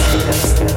Yes.